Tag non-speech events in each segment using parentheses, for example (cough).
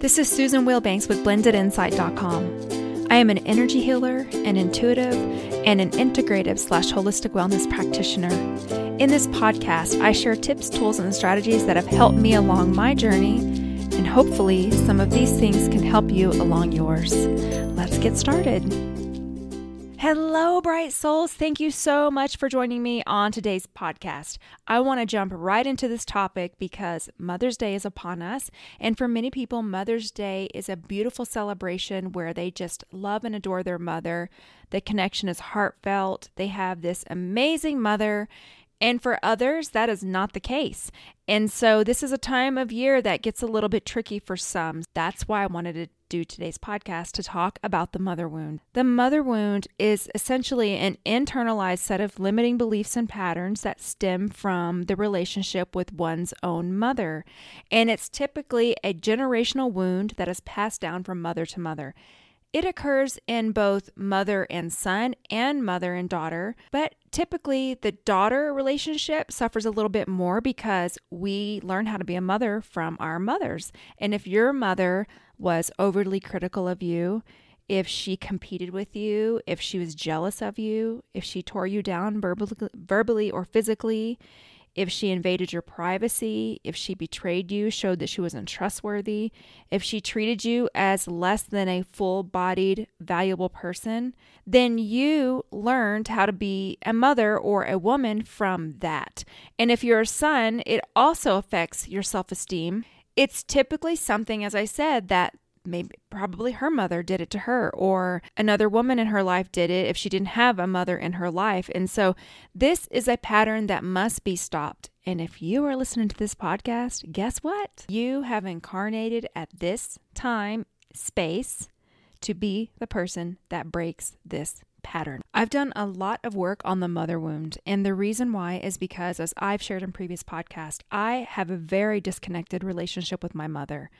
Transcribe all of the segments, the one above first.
This is Susan Wilbanks with blendedinsight.com. I am an energy healer, an intuitive, and an integrative slash holistic wellness practitioner. In this podcast, I share tips, tools, and strategies that have helped me along my journey, and hopefully, some of these things can help you along yours. Let's get started. Bright souls. Thank you so much for joining me on today's podcast. I want to jump right into this topic because Mother's Day is upon us. And for many people, Mother's Day is a beautiful celebration where they just love and adore their mother. The connection is heartfelt. They have this amazing mother. And for others, that is not the case. And so, this is a time of year that gets a little bit tricky for some. That's why I wanted to do today's podcast to talk about the mother wound. The mother wound is essentially an internalized set of limiting beliefs and patterns that stem from the relationship with one's own mother. And it's typically a generational wound that is passed down from mother to mother. It occurs in both mother and son and mother and daughter, but typically the daughter relationship suffers a little bit more because we learn how to be a mother from our mothers. And if your mother was overly critical of you, if she competed with you, if she was jealous of you, if she tore you down verbally, verbally or physically, if she invaded your privacy, if she betrayed you, showed that she was untrustworthy, if she treated you as less than a full bodied, valuable person, then you learned how to be a mother or a woman from that. And if you're a son, it also affects your self esteem. It's typically something, as I said, that maybe probably her mother did it to her or another woman in her life did it if she didn't have a mother in her life. And so this is a pattern that must be stopped. And if you are listening to this podcast, guess what? You have incarnated at this time, space, to be the person that breaks this pattern. I've done a lot of work on the mother wound, and the reason why is because, as I've shared in previous podcasts, I have a very disconnected relationship with my mother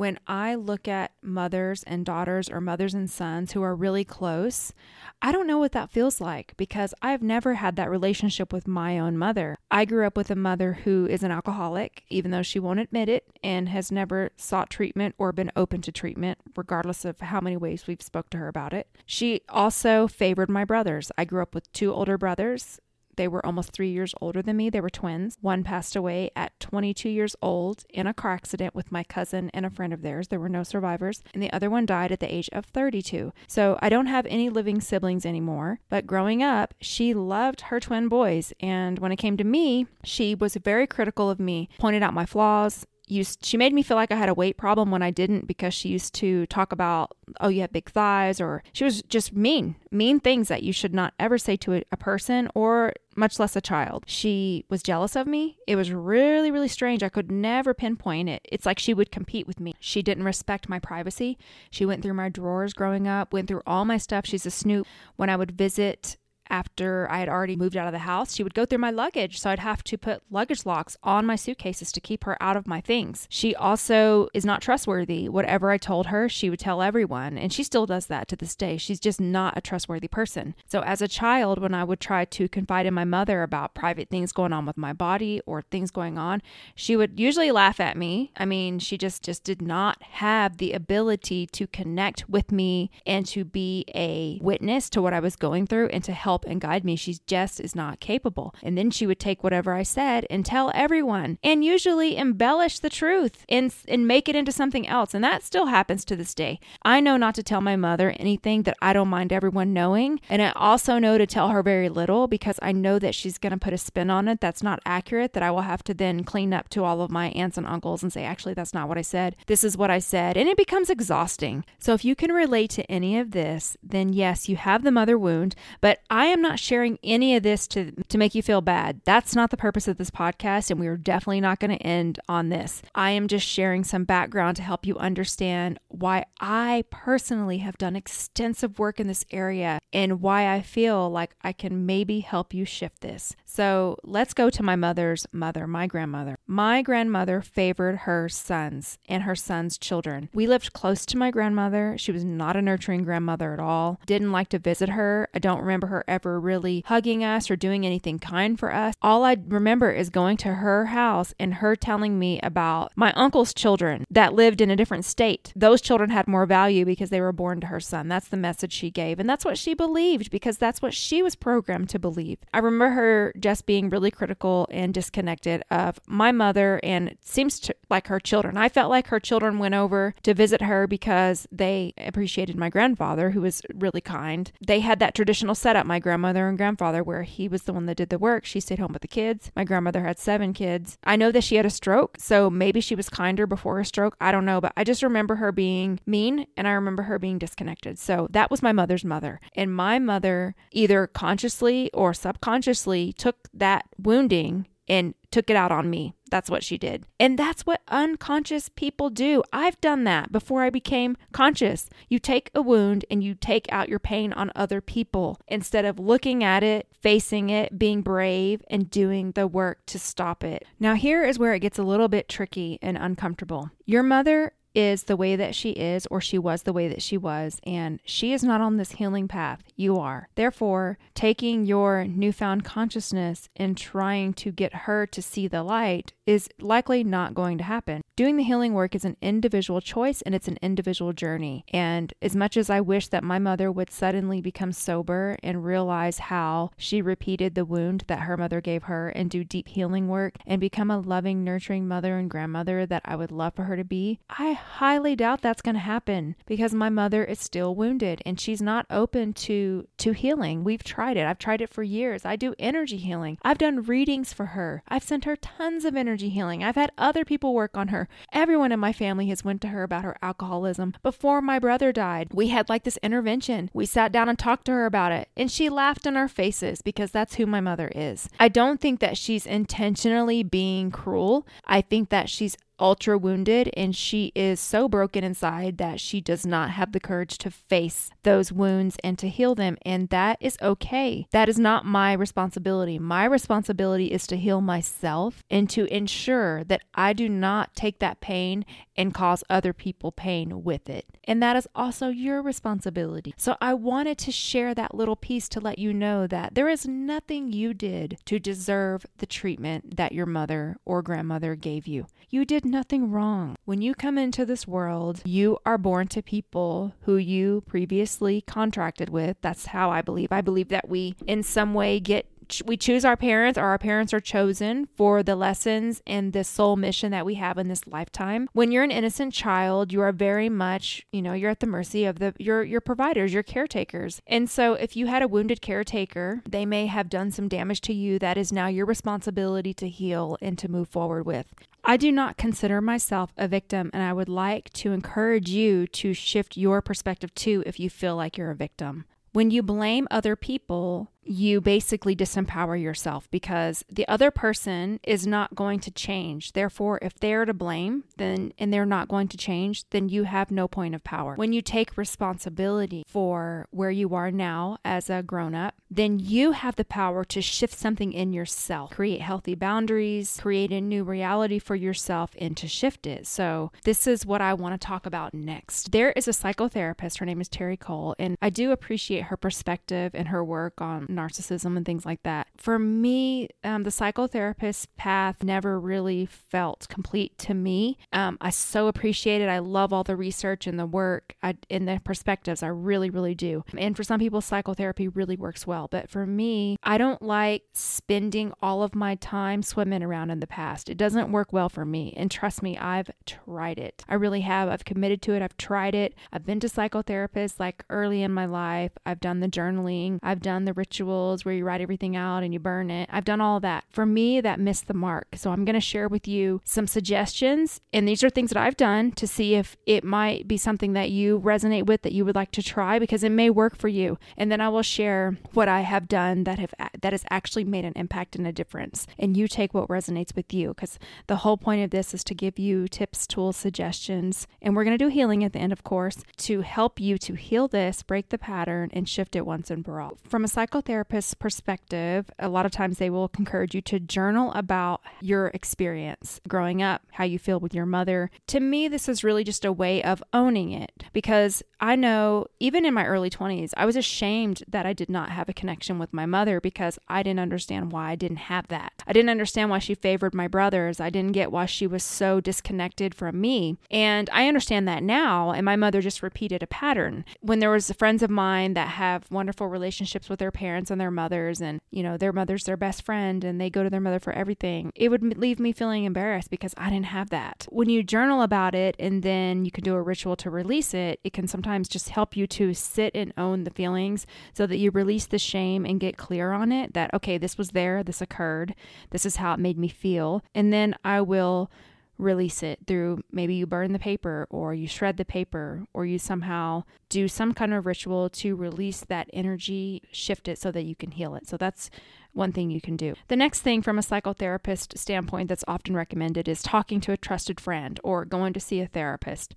when I look at mothers and daughters or mothers and sons who are really close, I don't know what that feels like because I've never had that relationship with my own mother. I grew up with a mother who is an alcoholic, even though she won't admit it, and has never sought treatment or been open to treatment, regardless of how many ways we've spoke to her about it. She also favored my brothers. I grew up with two older brothers they were almost three years older than me. They were twins. One passed away at 22 years old in a car accident with my cousin and a friend of theirs. There were no survivors. And the other one died at the age of 32. So I don't have any living siblings anymore. But growing up, she loved her twin boys. And when it came to me, she was very critical of me, pointed out my flaws, used she made me feel like I had a weight problem when I didn't because she used to talk about oh you have big thighs or she was just mean mean things that you should not ever say to a, a person or much less a child. She was jealous of me. It was really really strange. I could never pinpoint it. It's like she would compete with me. She didn't respect my privacy. She went through my drawers growing up, went through all my stuff. She's a snoop. When I would visit after I had already moved out of the house, she would go through my luggage. So I'd have to put luggage locks on my suitcases to keep her out of my things. She also is not trustworthy. Whatever I told her, she would tell everyone. And she still does that to this day. She's just not a trustworthy person. So as a child, when I would try to confide in my mother about private things going on with my body or things going on, she would usually laugh at me. I mean, she just just did not have the ability to connect with me and to be a witness to what I was going through and to help help and guide me. She just is not capable. And then she would take whatever I said and tell everyone and usually embellish the truth and, and make it into something else. And that still happens to this day. I know not to tell my mother anything that I don't mind everyone knowing. And I also know to tell her very little because I know that she's going to put a spin on it that's not accurate, that I will have to then clean up to all of my aunts and uncles and say, actually, that's not what I said. This is what I said. And it becomes exhausting. So if you can relate to any of this, then yes, you have the mother wound. But I am not sharing any of this to, to make you feel bad. That's not the purpose of this podcast, and we are definitely not going to end on this. I am just sharing some background to help you understand why I personally have done extensive work in this area and why I feel like I can maybe help you shift this. So let's go to my mother's mother, my grandmother. My grandmother favored her sons and her sons' children. We lived close to my grandmother. She was not a nurturing grandmother at all. Didn't like to visit her. I don't remember her ever really hugging us or doing anything kind for us. All I remember is going to her house and her telling me about my uncle's children that lived in a different state. Those children had more value because they were born to her son. That's the message she gave. And that's what she believed because that's what she was programmed to believe. I remember her just being really critical and disconnected of my mother and it seems to, like her children. I felt like her children went over to visit her because they appreciated my grandfather, who was really kind. They had that traditional setup, my grandmother and grandfather, where he was the one that did the work. She stayed home with the kids. My grandmother had seven kids. I know that she had a stroke, so maybe she was kinder before her stroke. I don't know, but I just remember her being mean and I remember her being disconnected. So that was my mother's mother. And my mother either consciously or subconsciously took that wounding and took it out on me. That's what she did. And that's what unconscious people do. I've done that before I became conscious. You take a wound and you take out your pain on other people instead of looking at it, facing it, being brave, and doing the work to stop it. Now, here is where it gets a little bit tricky and uncomfortable. Your mother is the way that she is, or she was the way that she was, and she is not on this healing path. You are. Therefore, taking your newfound consciousness and trying to get her to see the light is likely not going to happen. Doing the healing work is an individual choice and it's an individual journey. And as much as I wish that my mother would suddenly become sober and realize how she repeated the wound that her mother gave her and do deep healing work and become a loving, nurturing mother and grandmother that I would love for her to be, I highly doubt that's going to happen because my mother is still wounded and she's not open to to healing. We've tried it. I've tried it for years. I do energy healing. I've done readings for her. I've sent her tons of energy healing. I've had other people work on her. Everyone in my family has went to her about her alcoholism. Before my brother died, we had like this intervention. We sat down and talked to her about it, and she laughed in our faces because that's who my mother is. I don't think that she's intentionally being cruel. I think that she's ultra wounded and she is so broken inside that she does not have the courage to face those wounds and to heal them. And that is okay. That is not my responsibility. My responsibility is to heal myself and to ensure that I do not take that pain and cause other people pain with it. And that is also your responsibility. So I wanted to share that little piece to let you know that there is nothing you did to deserve the treatment that your mother or grandmother gave you. You did nothing wrong. When you come into this world, you are born to people who you previously contracted with. That's how I believe. I believe that we, in some way, get we choose our parents or our parents are chosen for the lessons and the soul mission that we have in this lifetime. When you're an innocent child, you are very much, you know, you're at the mercy of the your your providers, your caretakers. And so if you had a wounded caretaker, they may have done some damage to you that is now your responsibility to heal and to move forward with. I do not consider myself a victim, and I would like to encourage you to shift your perspective too if you feel like you're a victim. When you blame other people, you basically disempower yourself because the other person is not going to change. Therefore, if they're to blame, then and they're not going to change, then you have no point of power. When you take responsibility for where you are now as a grown up, then you have the power to shift something in yourself, create healthy boundaries, create a new reality for yourself, and to shift it. So, this is what I want to talk about next. There is a psychotherapist, her name is Terri Cole, and I do appreciate her perspective and her work on narcissism and things like that. For me, um, the psychotherapist path never really felt complete to me. Um, I so appreciate it. I love all the research and the work I, and the perspectives. I really, really do. And for some people, psychotherapy really works well. But for me, I don't like spending all of my time swimming around in the past. It doesn't work well for me. And trust me, I've tried it. I really have. I've committed to it. I've tried it. I've been to psychotherapists like early in my life. I've done the journaling. I've done the rituals where you write everything out and you burn it. I've done all that. For me, that missed the mark. So I'm going to share with you some suggestions. And these are things that I've done to see if it might be something that you resonate with that you would like to try because it may work for you. And then I will share what I have done that have that has actually made an impact and a difference. And you take what resonates with you because the whole point of this is to give you tips, tools, suggestions, and we're going to do healing at the end, of course, to help you to heal this, break the pattern, and shift it once and for all. From a psychotherapist's perspective, a lot of times they will encourage you to journal about your experience growing up, how you feel with your mother. To me, this is really just a way of owning it because I know even in my early 20s, I was ashamed that I did not have a connection with my mother because I didn't understand why I didn't have that. I didn't understand why she favored my brothers. I didn't get why she was so disconnected from me. And I understand that now, and my mother just repeated a pattern. When there was friends of mine that have wonderful relationships with their parents and their mothers and, you know, their mother's their best friend and they go to their mother for everything, it would leave me feeling embarrassed because I didn't have that. When you journal about it and then you can do a ritual to release it, it can sometimes sometimes just help you to sit and own the feelings so that you release the shame and get clear on it that, okay, this was there, this occurred, this is how it made me feel. And then I will release it through maybe you burn the paper or you shred the paper or you somehow do some kind of ritual to release that energy, shift it so that you can heal it. So that's one thing you can do. The next thing from a psychotherapist standpoint that's often recommended is talking to a trusted friend or going to see a therapist.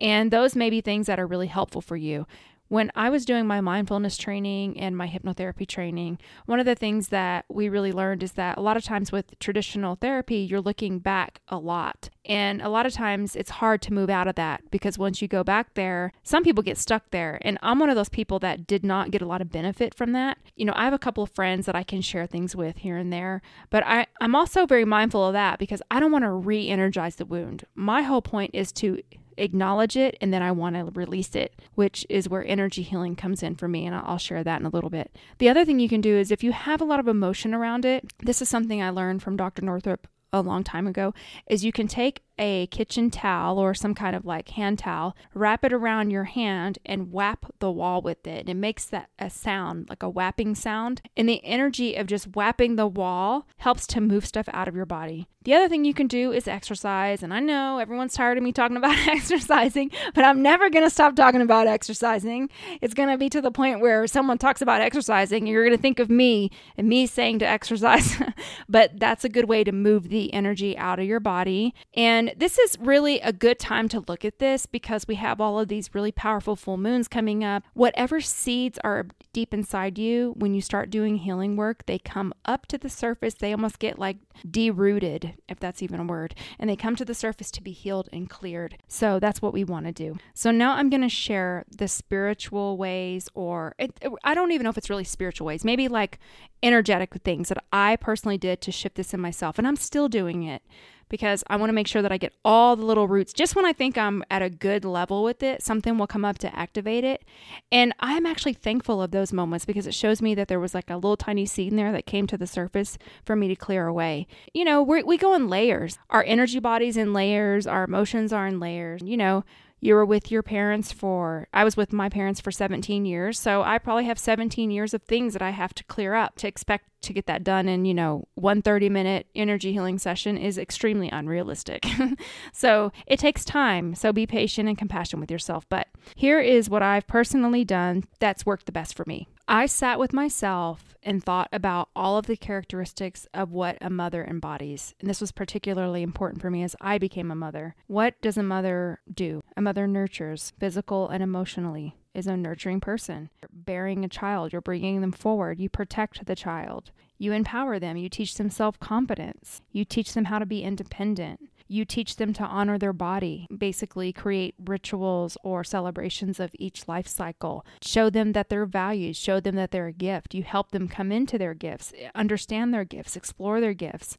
And those may be things that are really helpful for you when I was doing my mindfulness training and my hypnotherapy training, one of the things that we really learned is that a lot of times with traditional therapy, you're looking back a lot. And a lot of times it's hard to move out of that because once you go back there, some people get stuck there. And I'm one of those people that did not get a lot of benefit from that. You know, I have a couple of friends that I can share things with here and there, but I, I'm also very mindful of that because I don't want to re energize the wound. My whole point is to acknowledge it and then I want to release it, which is where energy healing comes in for me. And I'll share that in a little bit. The other thing you can do is if you have a lot of emotion around it, this is something I learned from Dr. Northrup a long time ago, is you can take a kitchen towel or some kind of like hand towel, wrap it around your hand and whap the wall with it. And it makes that a sound, like a whapping sound. And the energy of just whapping the wall helps to move stuff out of your body. The other thing you can do is exercise. And I know everyone's tired of me talking (laughs) about exercising, but I'm never going to stop talking about exercising. It's going to be to the point where someone talks about exercising, and you're going to think of me and me saying to exercise. (laughs) but that's a good way to move the energy out of your body. And and this is really a good time to look at this because we have all of these really powerful full moons coming up. Whatever seeds are deep inside you, when you start doing healing work, they come up to the surface. They almost get like derooted, if that's even a word, and they come to the surface to be healed and cleared. So that's what we want to do. So now I'm going to share the spiritual ways, or it, I don't even know if it's really spiritual ways, maybe like energetic things that I personally did to shift this in myself. And I'm still doing it because I want to make sure that I get all the little roots. Just when I think I'm at a good level with it, something will come up to activate it. And I'm actually thankful of those moments because it shows me that there was like a little tiny seed in there that came to the surface for me to clear away. You know, we we go in layers. Our energy bodies in layers, our emotions are in layers. You know, you were with your parents for I was with my parents for 17 years, so I probably have 17 years of things that I have to clear up to expect to get that done in, you know, one 30 minute energy healing session is extremely unrealistic. (laughs) so it takes time. So be patient and compassionate with yourself. But here is what I've personally done that's worked the best for me. I sat with myself and thought about all of the characteristics of what a mother embodies. And this was particularly important for me as I became a mother. What does a mother do? A mother nurtures physical and emotionally is a nurturing person. You're bearing a child, you're bringing them forward, you protect the child, you empower them, you teach them self confidence, you teach them how to be independent. You teach them to honor their body, basically, create rituals or celebrations of each life cycle. Show them that they're valued, show them that they're a gift. You help them come into their gifts, understand their gifts, explore their gifts.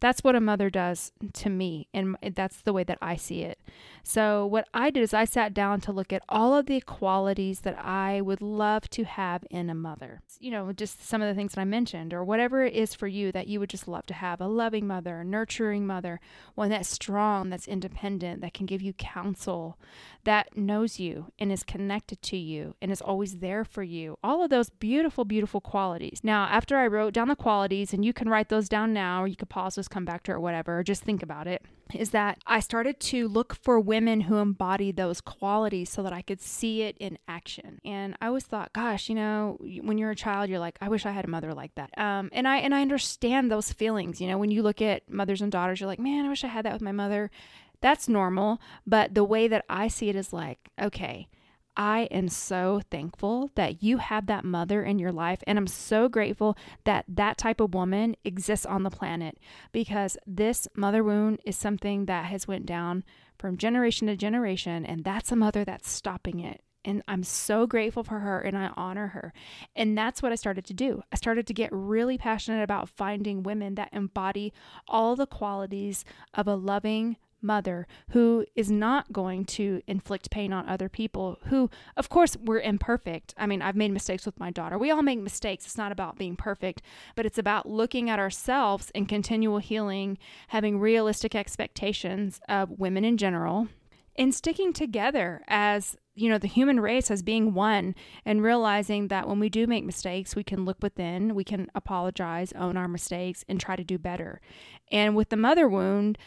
That's what a mother does to me, and that's the way that I see it. So, what I did is I sat down to look at all of the qualities that I would love to have in a mother. You know, just some of the things that I mentioned, or whatever it is for you that you would just love to have a loving mother, a nurturing mother, one that's strong, that's independent, that can give you counsel, that knows you and is connected to you and is always there for you. All of those beautiful, beautiful qualities. Now, after I wrote down the qualities, and you can write those down now, or you could pause this just come back to it or whatever, or just think about it, is that I started to look for women who embody those qualities so that I could see it in action. And I always thought, gosh, you know, when you're a child, you're like, I wish I had a mother like that. Um, and I and I understand those feelings. You know, when you look at mothers and daughters, you're like, man, I wish I had that with my mother. That's normal. But the way that I see it is like, okay, I am so thankful that you have that mother in your life. And I'm so grateful that that type of woman exists on the planet because this mother wound is something that has went down from generation to generation. And that's a mother that's stopping it. And I'm so grateful for her and I honor her. And that's what I started to do. I started to get really passionate about finding women that embody all the qualities of a loving, mother who is not going to inflict pain on other people who of course we're imperfect. I mean i've made mistakes with my daughter. We all make mistakes. It's not about being perfect but it's about looking at ourselves and continual healing having realistic expectations of women in general and sticking together as you know the human race as being one and realizing that when we do make mistakes we can look within we can apologize own our mistakes and try to do better. And with the mother wound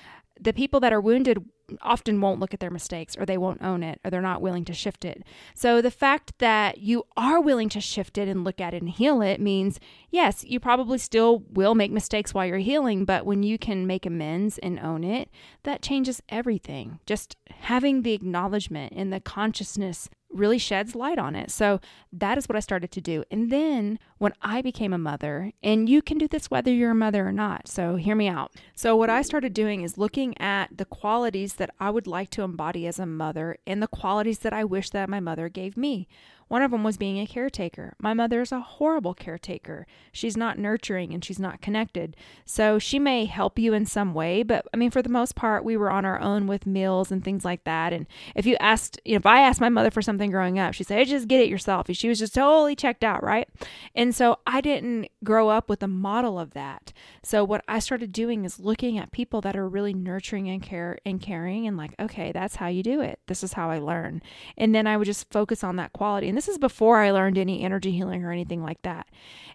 the people that are wounded often won't look at their mistakes or they won't own it or they're not willing to shift it. So the fact that you are willing to shift it and look at it and heal it means yes, you probably still will make mistakes while you're healing, but when you can make amends and own it, that changes everything. Just having the acknowledgement and the consciousness really sheds light on it. So that is what I started to do. And then when I became a mother, and you can do this whether you're a mother or not. So hear me out. So what I started doing is looking at the qualities that I would like to embody as a mother and the qualities that I wish that my mother gave me. One of them was being a caretaker. My mother is a horrible caretaker. She's not nurturing and she's not connected. So she may help you in some way, but I mean, for the most part, we were on our own with meals and things like that. And if you asked, you know, if I asked my mother for something growing up, she'd say, just get it yourself. She was just totally checked out, right? And so I didn't grow up with a model of that. So what I started doing is looking at people that are really nurturing and care and caring and like, okay, that's how you do it. This is how I learn. And then I would just focus on that quality. And this is before I learned any energy healing or anything like that.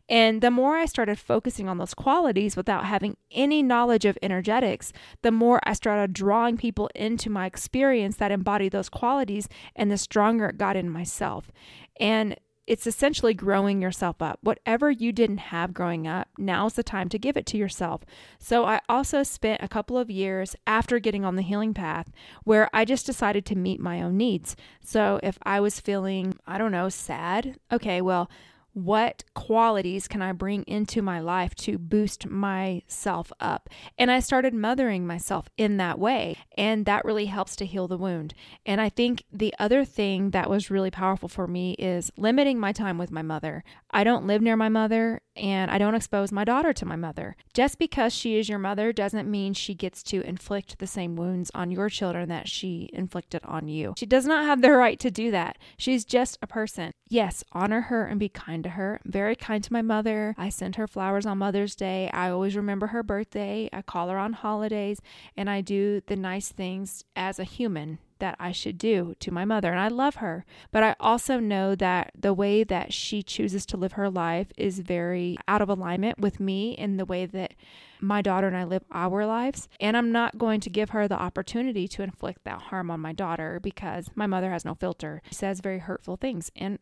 And the more I started focusing on those qualities without having any knowledge of energetics, the more I started drawing people into my experience that embody those qualities, and the stronger it got in myself. And it's essentially growing yourself up. Whatever you didn't have growing up, now's the time to give it to yourself. So I also spent a couple of years after getting on the healing path where I just decided to meet my own needs. So if I was feeling, I don't know, sad, okay, well, what qualities can I bring into my life to boost myself up? And I started mothering myself in that way. And that really helps to heal the wound. And I think the other thing that was really powerful for me is limiting my time with my mother. I don't live near my mother and I don't expose my daughter to my mother. Just because she is your mother doesn't mean she gets to inflict the same wounds on your children that she inflicted on you. She does not have the right to do that. She's just a person. Yes, honor her and be kind to her. very kind to my mother. I send her flowers on Mother's Day. I always remember her birthday. I call her on holidays and I do the nice things as a human that I should do to my mother. And I love her. But I also know that the way that she chooses to live her life is very out of alignment with me in the way that my daughter and I live our lives. And I'm not going to give her the opportunity to inflict that harm on my daughter because my mother has no filter. She says very hurtful things. And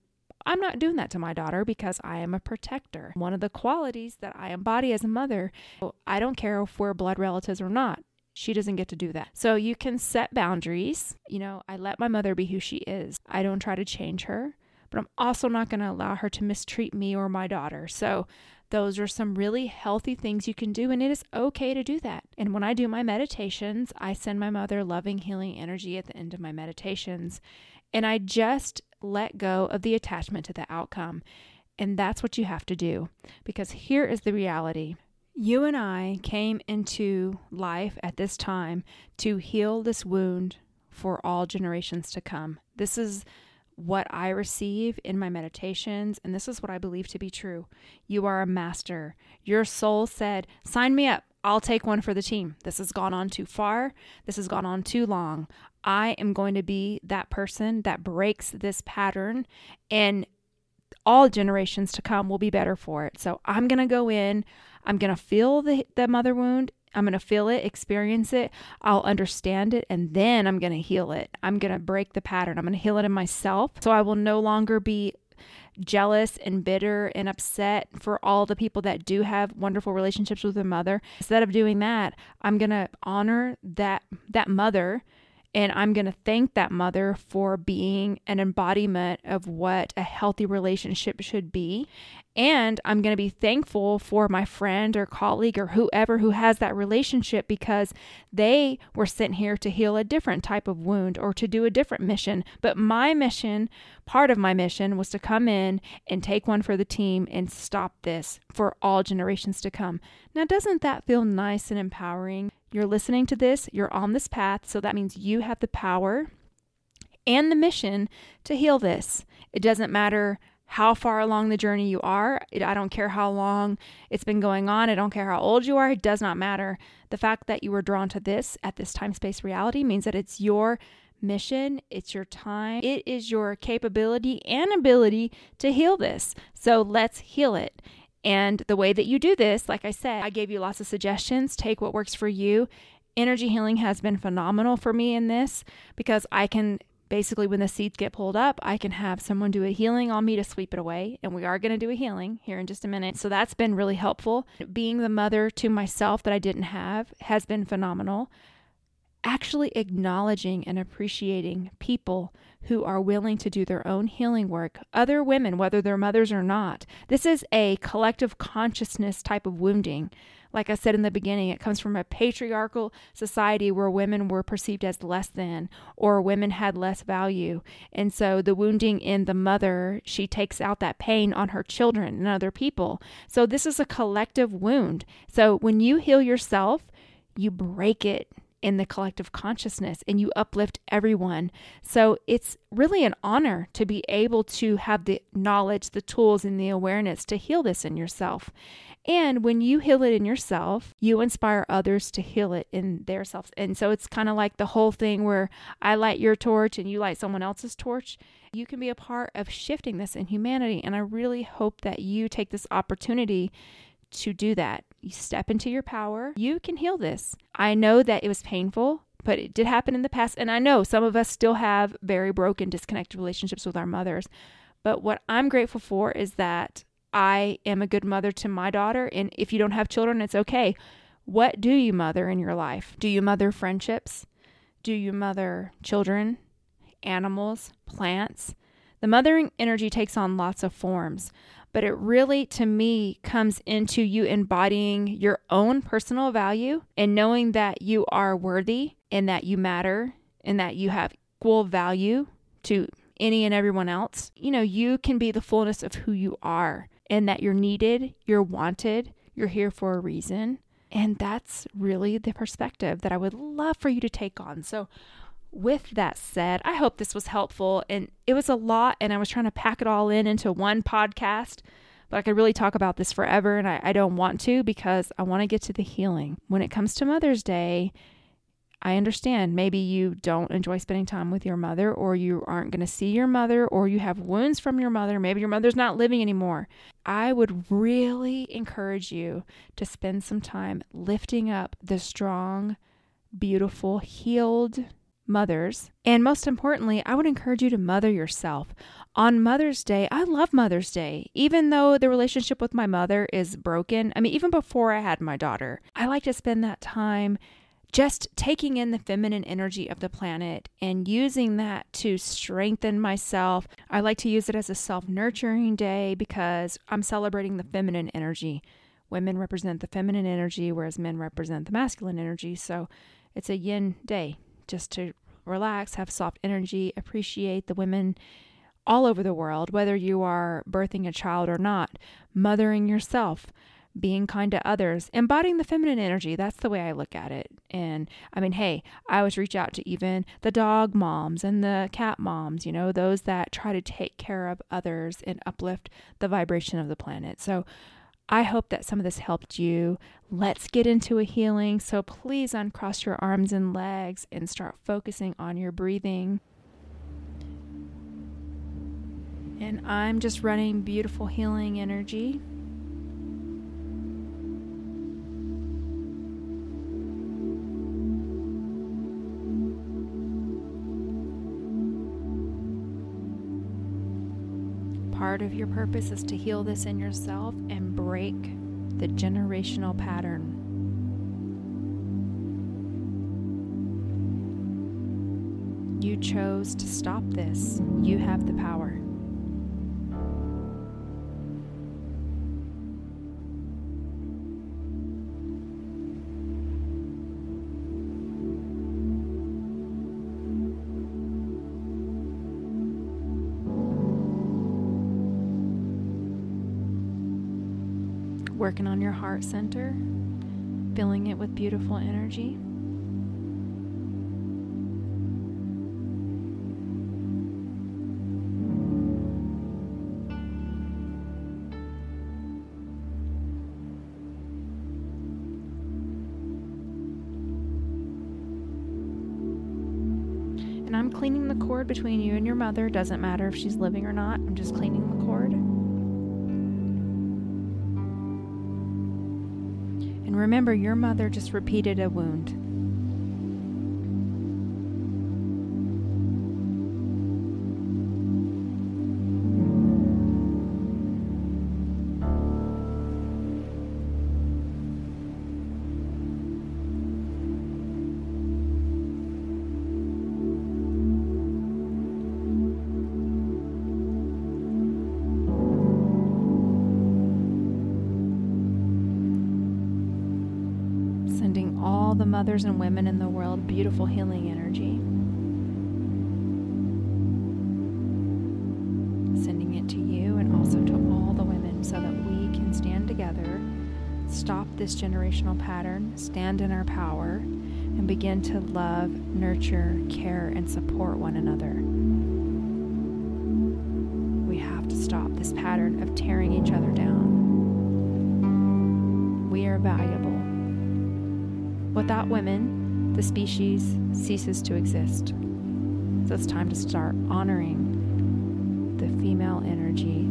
I'm not doing that to my daughter because I am a protector. One of the qualities that I embody as a mother, I don't care if we're blood relatives or not. She doesn't get to do that. So you can set boundaries. You know, I let my mother be who she is. I don't try to change her, but I'm also not going to allow her to mistreat me or my daughter. So those are some really healthy things you can do, and it is okay to do that. And when I do my meditations, I send my mother loving, healing energy at the end of my meditations, and I just let go of the attachment to the outcome. And that's what you have to do. Because here is the reality you and I came into life at this time to heal this wound for all generations to come. This is what I receive in my meditations, and this is what I believe to be true. You are a master. Your soul said, Sign me up. I'll take one for the team. This has gone on too far. This has gone on too long. I am going to be that person that breaks this pattern and all generations to come will be better for it. So I'm going to go in. I'm going to feel the, the mother wound. I'm going to feel it, experience it, I'll understand it, and then I'm going to heal it. I'm going to break the pattern. I'm going to heal it in myself. So I will no longer be jealous and bitter and upset for all the people that do have wonderful relationships with their mother. Instead of doing that, I'm going to honor that that mother and I'm going to thank that mother for being an embodiment of what a healthy relationship should be. And I'm going to be thankful for my friend or colleague or whoever who has that relationship because they were sent here to heal a different type of wound or to do a different mission. But my mission, part of my mission, was to come in and take one for the team and stop this for all generations to come. Now, doesn't that feel nice and empowering? You're listening to this, you're on this path, so that means you have the power and the mission to heal this. It doesn't matter how far along the journey you are. I don't care how long it's been going on. I don't care how old you are. It does not matter. The fact that you were drawn to this at this time space reality means that it's your mission, it's your time, it is your capability and ability to heal this. So let's heal it. And the way that you do this, like I said, I gave you lots of suggestions. Take what works for you. Energy healing has been phenomenal for me in this because I can basically, when the seeds get pulled up, I can have someone do a healing on me to sweep it away. And we are going to do a healing here in just a minute. So that's been really helpful. Being the mother to myself that I didn't have has been phenomenal. Actually acknowledging and appreciating people who are willing to do their own healing work, other women, whether they're mothers or not. This is a collective consciousness type of wounding. Like I said in the beginning, it comes from a patriarchal society where women were perceived as less than or women had less value. And so the wounding in the mother, she takes out that pain on her children and other people. So this is a collective wound. So when you heal yourself, you break it in the collective consciousness and you uplift everyone. So it's really an honor to be able to have the knowledge, the tools, and the awareness to heal this in yourself. And when you heal it in yourself, you inspire others to heal it in their selves. And so it's kind of like the whole thing where I light your torch and you light someone else's torch. You can be a part of shifting this in humanity. And I really hope that you take this opportunity to do that. You step into your power. You can heal this. I know that it was painful, but it did happen in the past. And I know some of us still have very broken, disconnected relationships with our mothers. But what I'm grateful for is that I am a good mother to my daughter. And if you don't have children, it's okay. What do you mother in your life? Do you mother friendships? Do you mother children, animals, plants? The mothering energy takes on lots of forms but it really, to me, comes into you embodying your own personal value and knowing that you are worthy and that you matter and that you have equal value to any and everyone else. You know, you can be the fullness of who you are and that you're needed, you're wanted, you're here for a reason. And that's really the perspective that I would love for you to take on. So, with that said, I hope this was helpful. And it was a lot, and I was trying to pack it all in into one podcast. But I could really talk about this forever, and I, I don't want to because I want to get to the healing. When it comes to Mother's Day, I understand maybe you don't enjoy spending time with your mother, or you aren't going to see your mother, or you have wounds from your mother. Maybe your mother's not living anymore. I would really encourage you to spend some time lifting up the strong, beautiful, healed, mothers. And most importantly, I would encourage you to mother yourself. On Mother's Day, I love Mother's Day. Even though the relationship with my mother is broken, I mean, even before I had my daughter, I like to spend that time just taking in the feminine energy of the planet and using that to strengthen myself. I like to use it as a self nurturing day because I'm celebrating the feminine energy. Women represent the feminine energy, whereas men represent the masculine energy. So it's a yin day just to relax, have soft energy, appreciate the women all over the world, whether you are birthing a child or not, mothering yourself, being kind to others, embodying the feminine energy. That's the way I look at it. And I mean, hey, I always reach out to even the dog moms and the cat moms, you know, those that try to take care of others and uplift the vibration of the planet. So I hope that some of this helped you. Let's get into a healing. So please uncross your arms and legs and start focusing on your breathing. And I'm just running beautiful healing energy. Part of your purpose is to heal this in yourself and break the generational pattern. You chose to stop this. You have the power. Working on your heart center, filling it with beautiful energy. And I'm cleaning the cord between you and your mother. Doesn't matter if she's living or not. I'm just cleaning the cord. And remember, your mother just repeated a wound. Mothers and women in the world beautiful healing energy. Sending it to you and also to all the women so that we can stand together, stop this generational pattern, stand in our power, and begin to love, nurture, care, and support one another. We have to stop this pattern of tearing each other down. We are valuable. Without women, the species ceases to exist. So it's time to start honoring the female energy.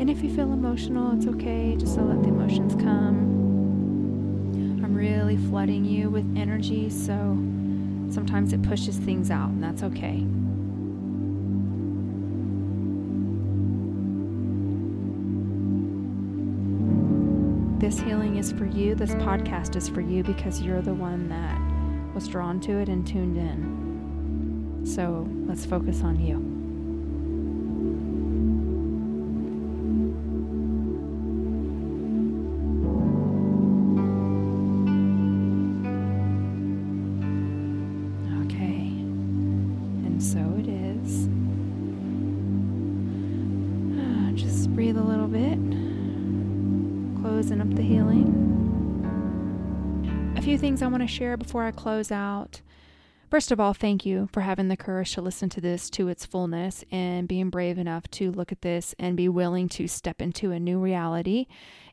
And if you feel emotional, it's okay just to let the emotions come really flooding you with energy, so sometimes it pushes things out, and that's okay. This healing is for you. This podcast is for you because you're the one that was drawn to it and tuned in. So let's focus on you. A few things I want to share before I close out. First of all, thank you for having the courage to listen to this to its fullness and being brave enough to look at this and be willing to step into a new reality.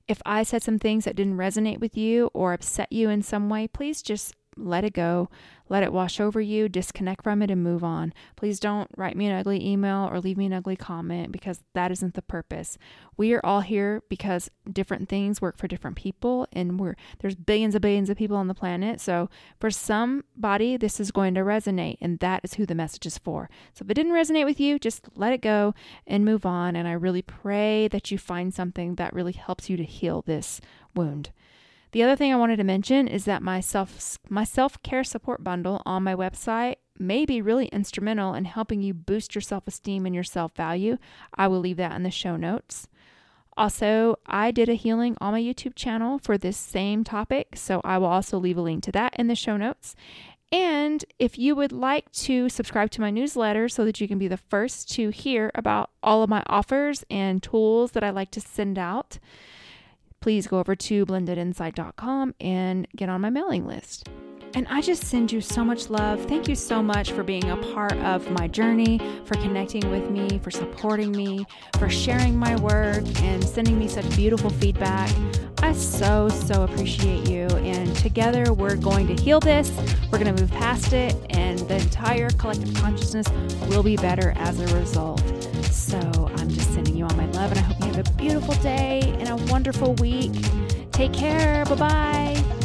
If I said some things that didn't resonate with you or upset you in some way, please just let it go. Let it wash over you, disconnect from it, and move on. Please don't write me an ugly email or leave me an ugly comment because that isn't the purpose. We are all here because different things work for different people, and we're there's billions and billions of people on the planet. So for somebody, this is going to resonate, and that is who the message is for. So if it didn't resonate with you, just let it go and move on. And I really pray that you find something that really helps you to heal this wound. The other thing I wanted to mention is that my self my self-care support bundle on my website may be really instrumental in helping you boost your self-esteem and your self-value. I will leave that in the show notes. Also, I did a healing on my YouTube channel for this same topic, so I will also leave a link to that in the show notes. And if you would like to subscribe to my newsletter so that you can be the first to hear about all of my offers and tools that I like to send out, please go over to blendedinsight.com and get on my mailing list. And I just send you so much love. Thank you so much for being a part of my journey, for connecting with me, for supporting me, for sharing my work, and sending me such beautiful feedback. I so, so appreciate you. And together we're going to heal this, we're going to move past it, and the entire collective consciousness will be better as a result. So I'm just sending you all my love, and I hope you a beautiful day and a wonderful week. Take care. Bye bye.